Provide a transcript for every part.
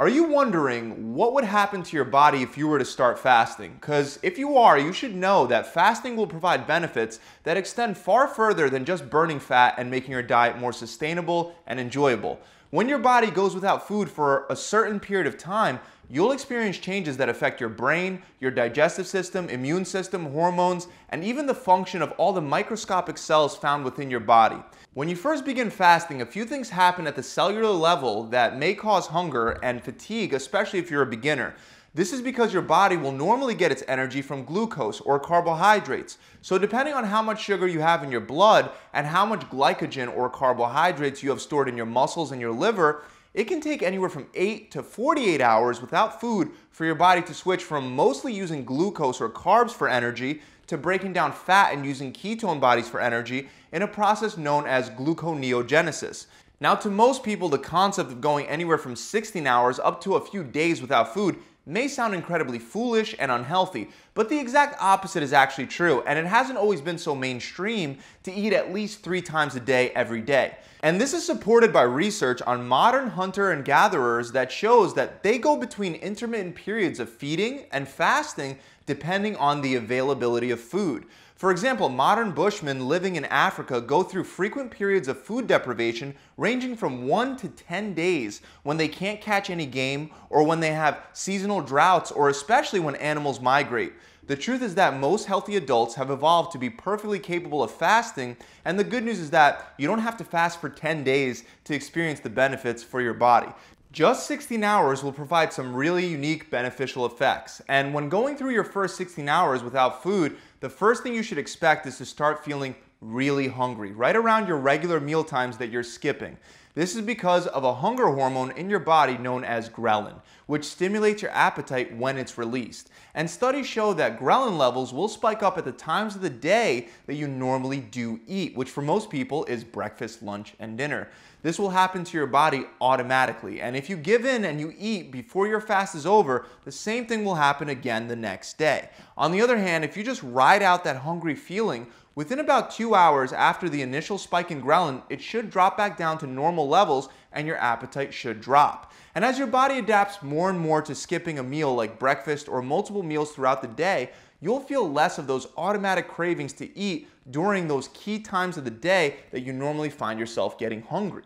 Are you wondering what would happen to your body if you were to start fasting? Because if you are, you should know that fasting will provide benefits that extend far further than just burning fat and making your diet more sustainable and enjoyable. When your body goes without food for a certain period of time, you'll experience changes that affect your brain, your digestive system, immune system, hormones, and even the function of all the microscopic cells found within your body. When you first begin fasting, a few things happen at the cellular level that may cause hunger and fatigue, especially if you're a beginner. This is because your body will normally get its energy from glucose or carbohydrates. So depending on how much sugar you have in your blood and how much glycogen or carbohydrates you have stored in your muscles and your liver, it can take anywhere from 8 to 48 hours without food for your body to switch from mostly using glucose or carbs for energy to breaking down fat and using ketone bodies for energy in a process known as gluconeogenesis. Now, to most people, the concept of going anywhere from 16 hours up to a few days without food may sound incredibly foolish and unhealthy, but the exact opposite is actually true, and it hasn't always been so mainstream to eat at least three times a day every day. And this is supported by research on modern hunter and gatherers that shows that they go between intermittent periods of feeding and fasting depending on the availability of food. For example, modern bushmen living in Africa go through frequent periods of food deprivation ranging from 1 to 10 days when they can't catch any game or when they have seasonal droughts or especially when animals migrate. The truth is that most healthy adults have evolved to be perfectly capable of fasting, and the good news is that you don't have to fast for 10 days to experience the benefits for your body. Just 16 hours will provide some really unique beneficial effects. And when going through your first 16 hours without food, the first thing you should expect is to start feeling really hungry, right around your regular meal times that you're skipping. This is because of a hunger hormone in your body known as ghrelin, which stimulates your appetite when it's released. And studies show that ghrelin levels will spike up at the times of the day that you normally do eat, which for most people is breakfast, lunch, and dinner. This will happen to your body automatically. And if you give in and you eat before your fast is over, the same thing will happen again the next day. On the other hand, if you just ride out that hungry feeling, within about two hours after the initial spike in ghrelin, it should drop back down to normal levels and your appetite should drop. And as your body adapts more and more to skipping a meal like breakfast or multiple meals throughout the day, you'll feel less of those automatic cravings to eat during those key times of the day that you normally find yourself getting hungry.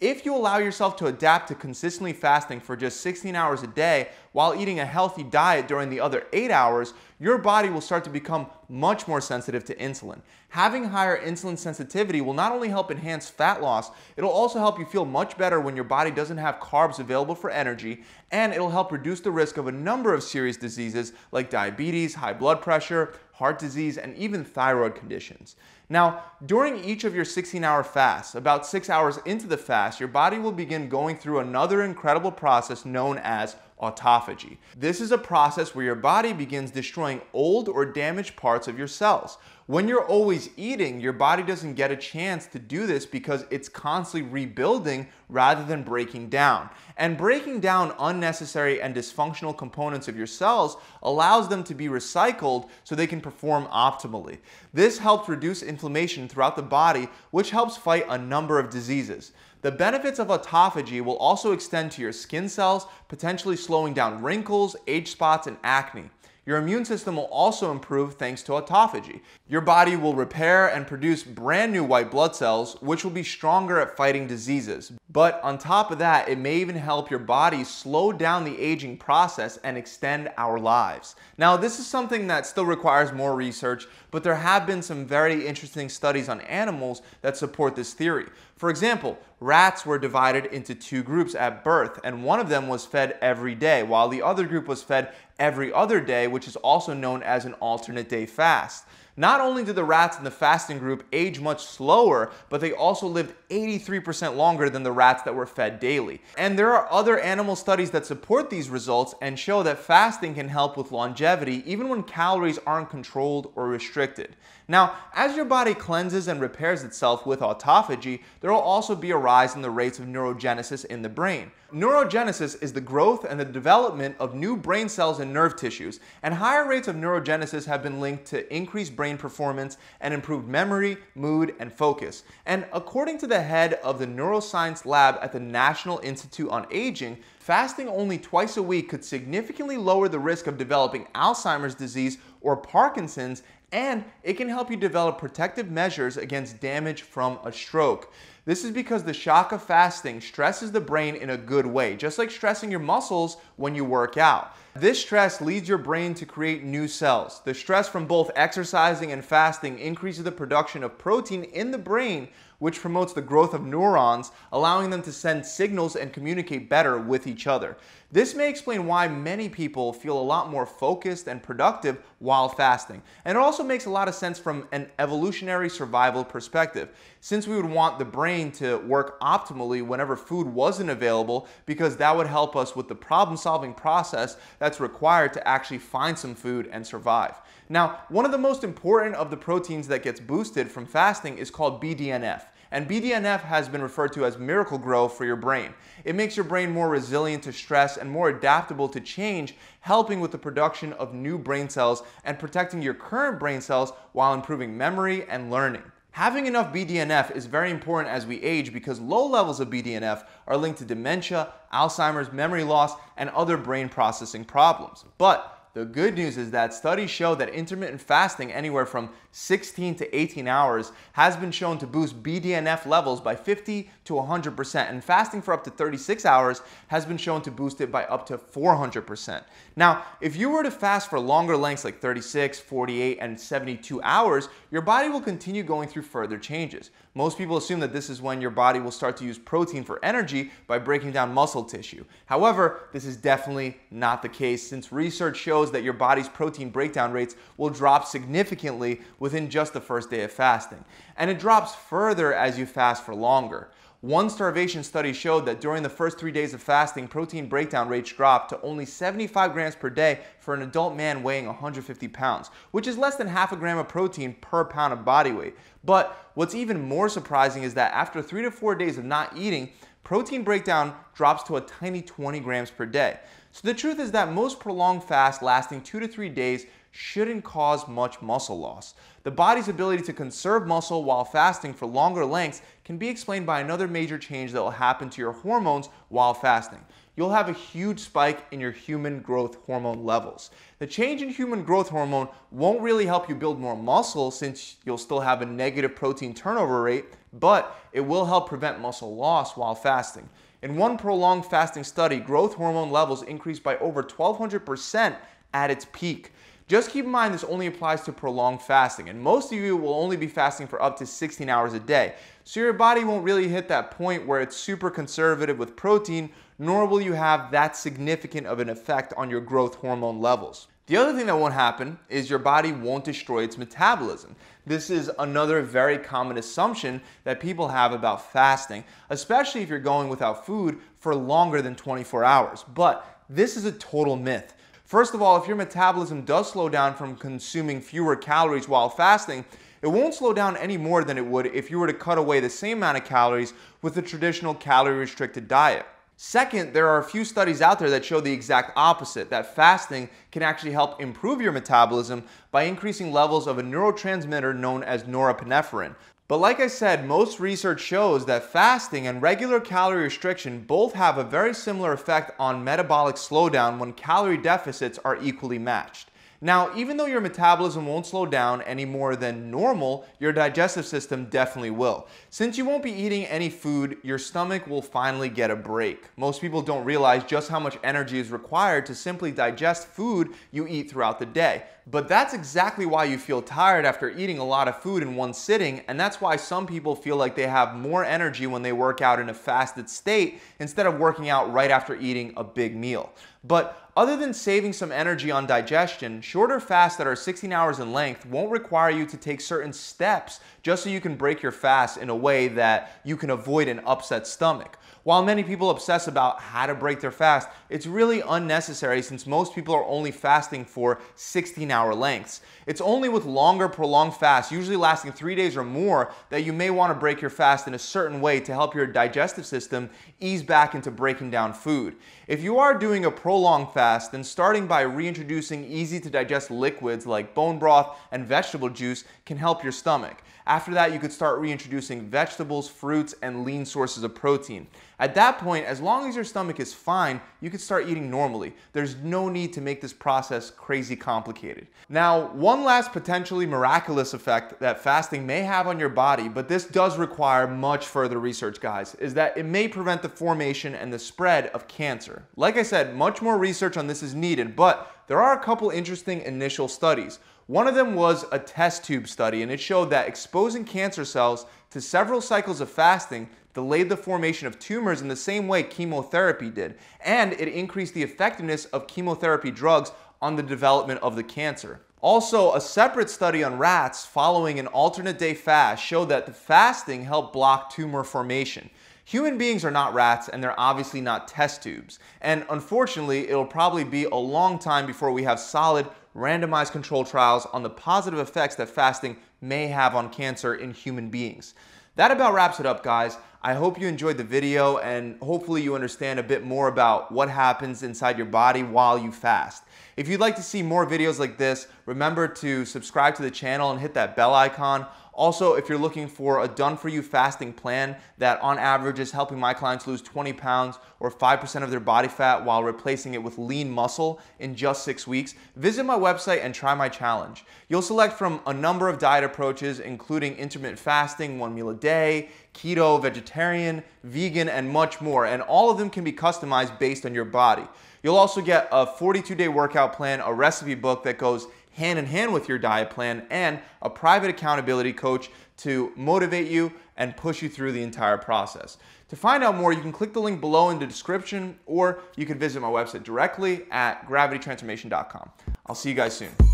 If you allow yourself to adapt to consistently fasting for just 16 hours a day while eating a healthy diet during the other 8 hours, your body will start to become much more sensitive to insulin. Having higher insulin sensitivity will not only help enhance fat loss, it'll also help you feel much better when your body doesn't have carbs available for energy, and it'll help reduce the risk of a number of serious diseases like diabetes, high blood pressure, heart disease, and even thyroid conditions. Now, during each of your 16 hour fasts, about six hours into the fast, your body will begin going through another incredible process known as autophagy. This is a process where your body begins destroying old or damaged parts of your cells. When you're always eating, your body doesn't get a chance to do this because it's constantly rebuilding rather than breaking down. And breaking down unnecessary and dysfunctional components of your cells allows them to be recycled so they can perform optimally. This helps reduce inflammation throughout the body, which helps fight a number of diseases. The benefits of autophagy will also extend to your skin cells, potentially slowing down wrinkles, age spots, and acne. Your immune system will also improve thanks to autophagy. Your body will repair and produce brand new white blood cells, which will be stronger at fighting diseases. But on top of that, it may even help your body slow down the aging process and extend our lives. Now, this is something that still requires more research, but there have been some very interesting studies on animals that support this theory. For example, rats were divided into two groups at birth, and one of them was fed every day, while the other group was fed every other day, which is also known as an alternate day fast. Not only did the rats in the fasting group age much slower, but they also lived 83% longer than the rats that were fed daily. And there are other animal studies that support these results and show that fasting can help with longevity even when calories aren't controlled or restricted. Now, as your body cleanses and repairs itself with autophagy, there will also be a rise in the rates of neurogenesis in the brain. Neurogenesis is the growth and the development of new brain cells and nerve tissues, and higher rates of neurogenesis have been linked to increased brain performance and improved memory, mood, and focus. And according to the head of the neuroscience lab at the National Institute on Aging, fasting only twice a week could significantly lower the risk of developing Alzheimer's disease or Parkinson's and it can help you develop protective measures against damage from a stroke. This is because the shock of fasting stresses the brain in a good way, just like stressing your muscles when you work out. This stress leads your brain to create new cells. The stress from both exercising and fasting increases the production of protein in the brain, which promotes the growth of neurons, allowing them to send signals and communicate better with each other. This may explain why many people feel a lot more focused and productive while fasting. And it also makes a lot of sense from an evolutionary survival perspective, since we would want the brain to work optimally whenever food wasn't available, because that would help us with the problem solving process that's required to actually find some food and survive. Now, one of the most important of the proteins that gets boosted from fasting is called BDNF. And BDNF has been referred to as Miracle-Gro for your brain. It makes your brain more resilient to stress and more adaptable to change, helping with the production of new brain cells and protecting your current brain cells while improving memory and learning. Having enough BDNF is very important as we age because low levels of BDNF are linked to dementia, Alzheimer's, memory loss, and other brain processing problems. But the good news is that studies show that intermittent fasting anywhere from 16 to 18 hours has been shown to boost BDNF levels by 50 to 100%, and fasting for up to 36 hours has been shown to boost it by up to 400%. Now, if you were to fast for longer lengths like 36, 48, and 72 hours, your body will continue going through further changes. Most people assume that this is when your body will start to use protein for energy by breaking down muscle tissue. However, this is definitely not the case since research shows that your body's protein breakdown rates will drop significantly within just the first day of fasting. And it drops further as you fast for longer. One starvation study showed that during the first three days of fasting, protein breakdown rates dropped to only 75 grams per day for an adult man weighing 150 pounds, which is less than half a gram of protein per pound of body weight. But what's even more surprising is that after three to four days of not eating, protein breakdown drops to a tiny 20 grams per day. So the truth is that most prolonged fasts lasting two to three days shouldn't cause much muscle loss. The body's ability to conserve muscle while fasting for longer lengths can be explained by another major change that will happen to your hormones while fasting. You'll have a huge spike in your human growth hormone levels. The change in human growth hormone won't really help you build more muscle since you'll still have a negative protein turnover rate, but it will help prevent muscle loss while fasting. In one prolonged fasting study, growth hormone levels increased by over 1200% at its peak. Just keep in mind this only applies to prolonged fasting, and most of you will only be fasting for up to 16 hours a day. So your body won't really hit that point where it's super conservative with protein, nor will you have that significant of an effect on your growth hormone levels. The other thing that won't happen is your body won't destroy its metabolism. This is another very common assumption that people have about fasting, especially if you're going without food for longer than 24 hours. But this is a total myth. First of all, if your metabolism does slow down from consuming fewer calories while fasting, it won't slow down any more than it would if you were to cut away the same amount of calories with a traditional calorie restricted diet. Second, there are a few studies out there that show the exact opposite, that fasting can actually help improve your metabolism by increasing levels of a neurotransmitter known as norepinephrine. But like I said, most research shows that fasting and regular calorie restriction both have a very similar effect on metabolic slowdown when calorie deficits are equally matched. Now, even though your metabolism won't slow down any more than normal, your digestive system definitely will. Since you won't be eating any food, your stomach will finally get a break. Most people don't realize just how much energy is required to simply digest food you eat throughout the day. But that's exactly why you feel tired after eating a lot of food in one sitting, and that's why some people feel like they have more energy when they work out in a fasted state instead of working out right after eating a big meal. But other than saving some energy on digestion, shorter fasts that are 16 hours in length won't require you to take certain steps just so you can break your fast in a way that you can avoid an upset stomach. While many people obsess about how to break their fast, it's really unnecessary since most people are only fasting for 16 hour lengths. It's only with longer prolonged fasts, usually lasting three days or more, that you may want to break your fast in a certain way to help your digestive system ease back into breaking down food. If you are doing a prolonged fast, then starting by reintroducing easy to digest liquids like bone broth and vegetable juice can help your stomach. After that, you could start reintroducing vegetables, fruits, and lean sources of protein. At that point, as long as your stomach is fine, you can start eating normally. There's no need to make this process crazy complicated. Now, one last potentially miraculous effect that fasting may have on your body, but this does require much further research, guys, is that it may prevent the formation and the spread of cancer. Like I said, much more research on this is needed, but there are a couple interesting initial studies. One of them was a test tube study, and it showed that exposing cancer cells to several cycles of fasting delayed the formation of tumors in the same way chemotherapy did, and it increased the effectiveness of chemotherapy drugs on the development of the cancer. Also, a separate study on rats following an alternate day fast showed that the fasting helped block tumor formation. Human beings are not rats and they're obviously not test tubes. And unfortunately, it'll probably be a long time before we have solid randomized control trials on the positive effects that fasting may have on cancer in human beings. That about wraps it up, guys. I hope you enjoyed the video and hopefully you understand a bit more about what happens inside your body while you fast. If you'd like to see more videos like this, remember to subscribe to the channel and hit that bell icon. Also, if you're looking for a done-for-you fasting plan that on average is helping my clients lose 20 pounds or 5% of their body fat while replacing it with lean muscle in just six weeks, visit my website and try my challenge. You'll select from a number of diet approaches, including intermittent fasting, one meal a day, keto, vegetarian, vegan, and much more, and all of them can be customized based on your body. You'll also get a 42-day workout plan, a recipe book that goes hand in hand with your diet plan, and a private accountability coach to motivate you and push you through the entire process. To find out more, you can click the link below in the description, or you can visit my website directly at gravitytransformation.com. I'll see you guys soon.